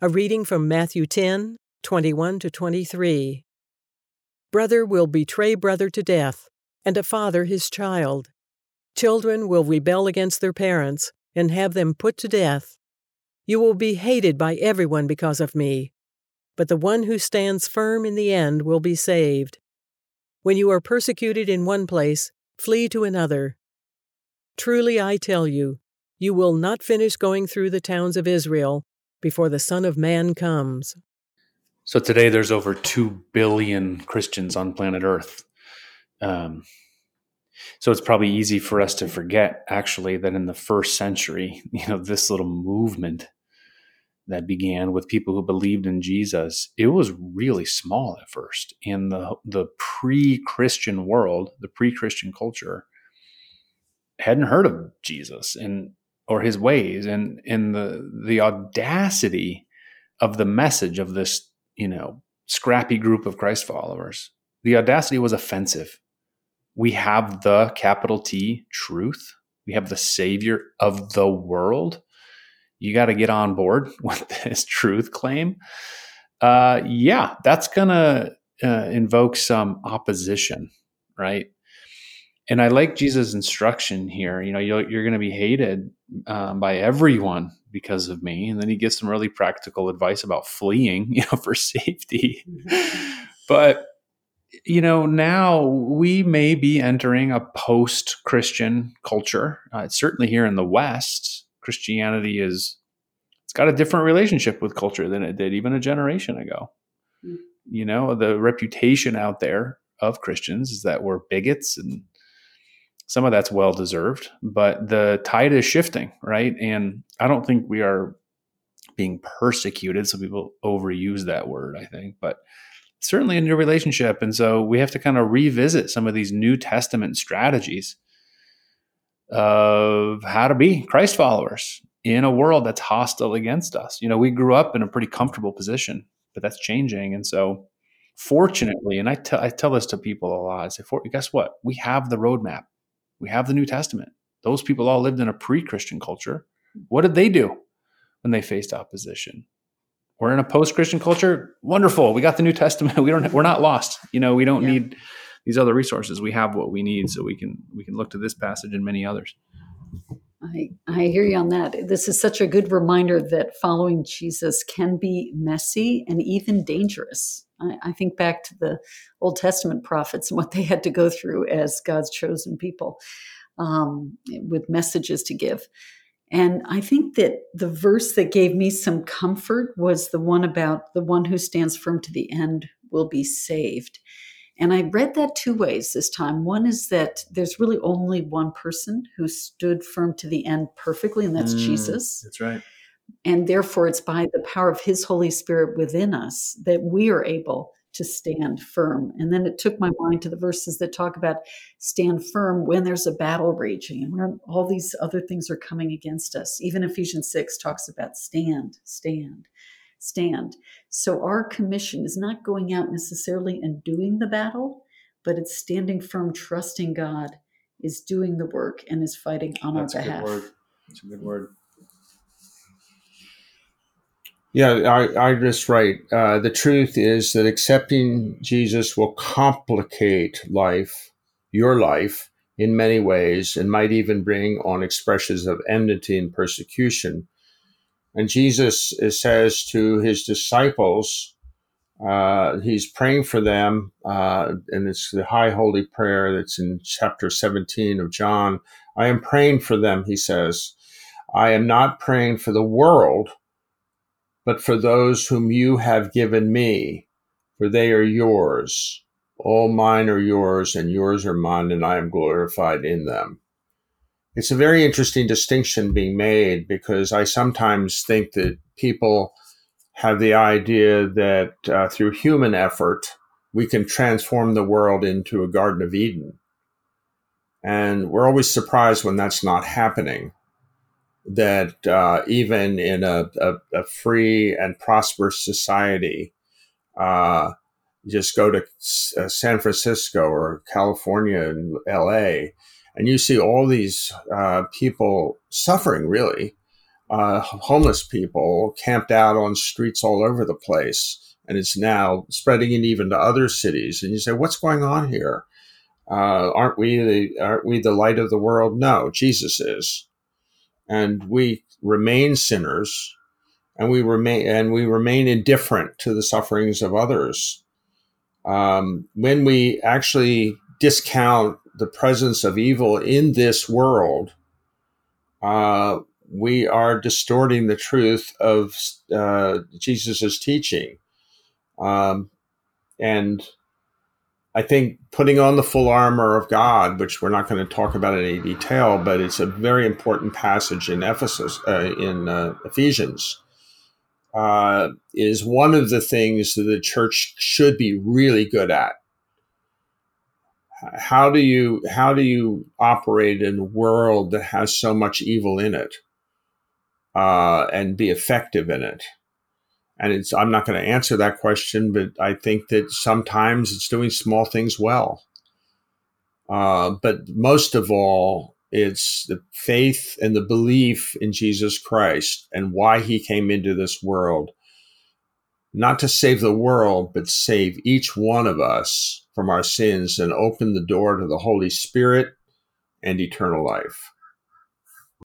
A reading from Matthew 10 21 to 23. Brother will betray brother to death, and a father his child. Children will rebel against their parents and have them put to death. You will be hated by everyone because of me, but the one who stands firm in the end will be saved. When you are persecuted in one place, flee to another. Truly I tell you, you will not finish going through the towns of Israel before the Son of Man comes. So today there's over 2 billion Christians on planet Earth. Um, so it's probably easy for us to forget actually that in the first century, you know, this little movement that began with people who believed in Jesus, it was really small at first. In the the pre-Christian world, the pre-Christian culture hadn't heard of Jesus and or his ways and and the the audacity of the message of this, you know, scrappy group of Christ followers. The audacity was offensive. We have the capital T truth. We have the savior of the world you got to get on board with this truth claim, uh, yeah, that's to uh, invoke some opposition, right? And I like Jesus' instruction here. You know, you're, you're going to be hated um, by everyone because of me, and then he gives some really practical advice about fleeing, you know, for safety. Mm-hmm. but you know, now we may be entering a post-Christian culture. Uh, certainly here in the West, Christianity is it's got a different relationship with culture than it did even a generation ago. Mm. You know, the reputation out there of Christians is that we're bigots and some of that's well deserved, but the tide is shifting, right? And I don't think we are being persecuted. So people overuse that word, I think, but certainly in your relationship. And so we have to kind of revisit some of these New Testament strategies of how to be Christ followers in a world that's hostile against us. You know, we grew up in a pretty comfortable position, but that's changing. And so, fortunately, and I tell I tell this to people a lot. I say, for, guess what? We have the roadmap. We have the New Testament. Those people all lived in a pre-Christian culture. What did they do when they faced opposition? We're in a post-Christian culture. Wonderful. We got the New Testament. We don't. We're not lost. You know, we don't yeah. need these other resources. We have what we need, so we can we can look to this passage and many others. I, I hear you on that. This is such a good reminder that following Jesus can be messy and even dangerous. I, I, think back to the Old Testament prophets and what they had to go through as God's chosen people um, with messages to give. And I think that the verse that gave me some comfort was the one about the one who stands firm to the end will be saved. And I read that two ways this time. One is that there's really only one person who stood firm to the end perfectly, and that's mm, Jesus. That's right. And therefore, it's by the power of his Holy Spirit within us that we are able to stand firm. And then it took my mind to the verses that talk about stand firm when there's a battle raging and when all these other things are coming against us. Even Ephesians 6 talks about stand, stand stand. So our commission is not going out necessarily and doing the battle, but it's standing firm, trusting God is doing the work and is fighting on That's our behalf. A good word. That's a good word. Yeah, I, I just right. Uh, the truth is that accepting Jesus will complicate life, your life, in many ways, and might even bring on expressions of enmity and persecution. And Jesus says to his disciples, uh, he's praying for them, uh, and it's the high holy prayer that's in chapter 17 of John. I am praying for them, he says. I am not praying for the world, but for those whom you have given me, for they are yours. All mine are yours, and yours are mine, and I am glorified in them. It's a very interesting distinction being made because I sometimes think that people have the idea that uh, through human effort, we can transform the world into a Garden of Eden. And we're always surprised when that's not happening. That uh, even in a, a, a, free and prosperous society, uh, just go to uh, San Francisco or California and LA, and you see all these uh, people suffering really uh, homeless people camped out on streets all over the place, and it's now spreading it even to other cities. And you say, what's going on here? Uh, aren't we the aren't we the light of the world? No, Jesus is, and we remain sinners, and we remain and we remain indifferent to the sufferings of others. Um, when we actually discount the presence of evil in this world, uh, we are distorting the truth of uh, teaching. Um, and I think putting on the full armor of God, which we're not going to talk about in any detail, but it's a very important passage in Ephesus, uh, in uh, Ephesians, uh, is one of the things that the church should be really good at. How do you how do you operate in a world that has so much evil in it, uh, and be effective in it? And it's, I'm not going to answer that question, but I think that sometimes it's doing small things well. Uh, but most of all, it's the faith and the belief in Jesus Christ and why he came into this world, not to save the world, but save each one of us from our sins and open the door to the Holy Spirit and eternal life.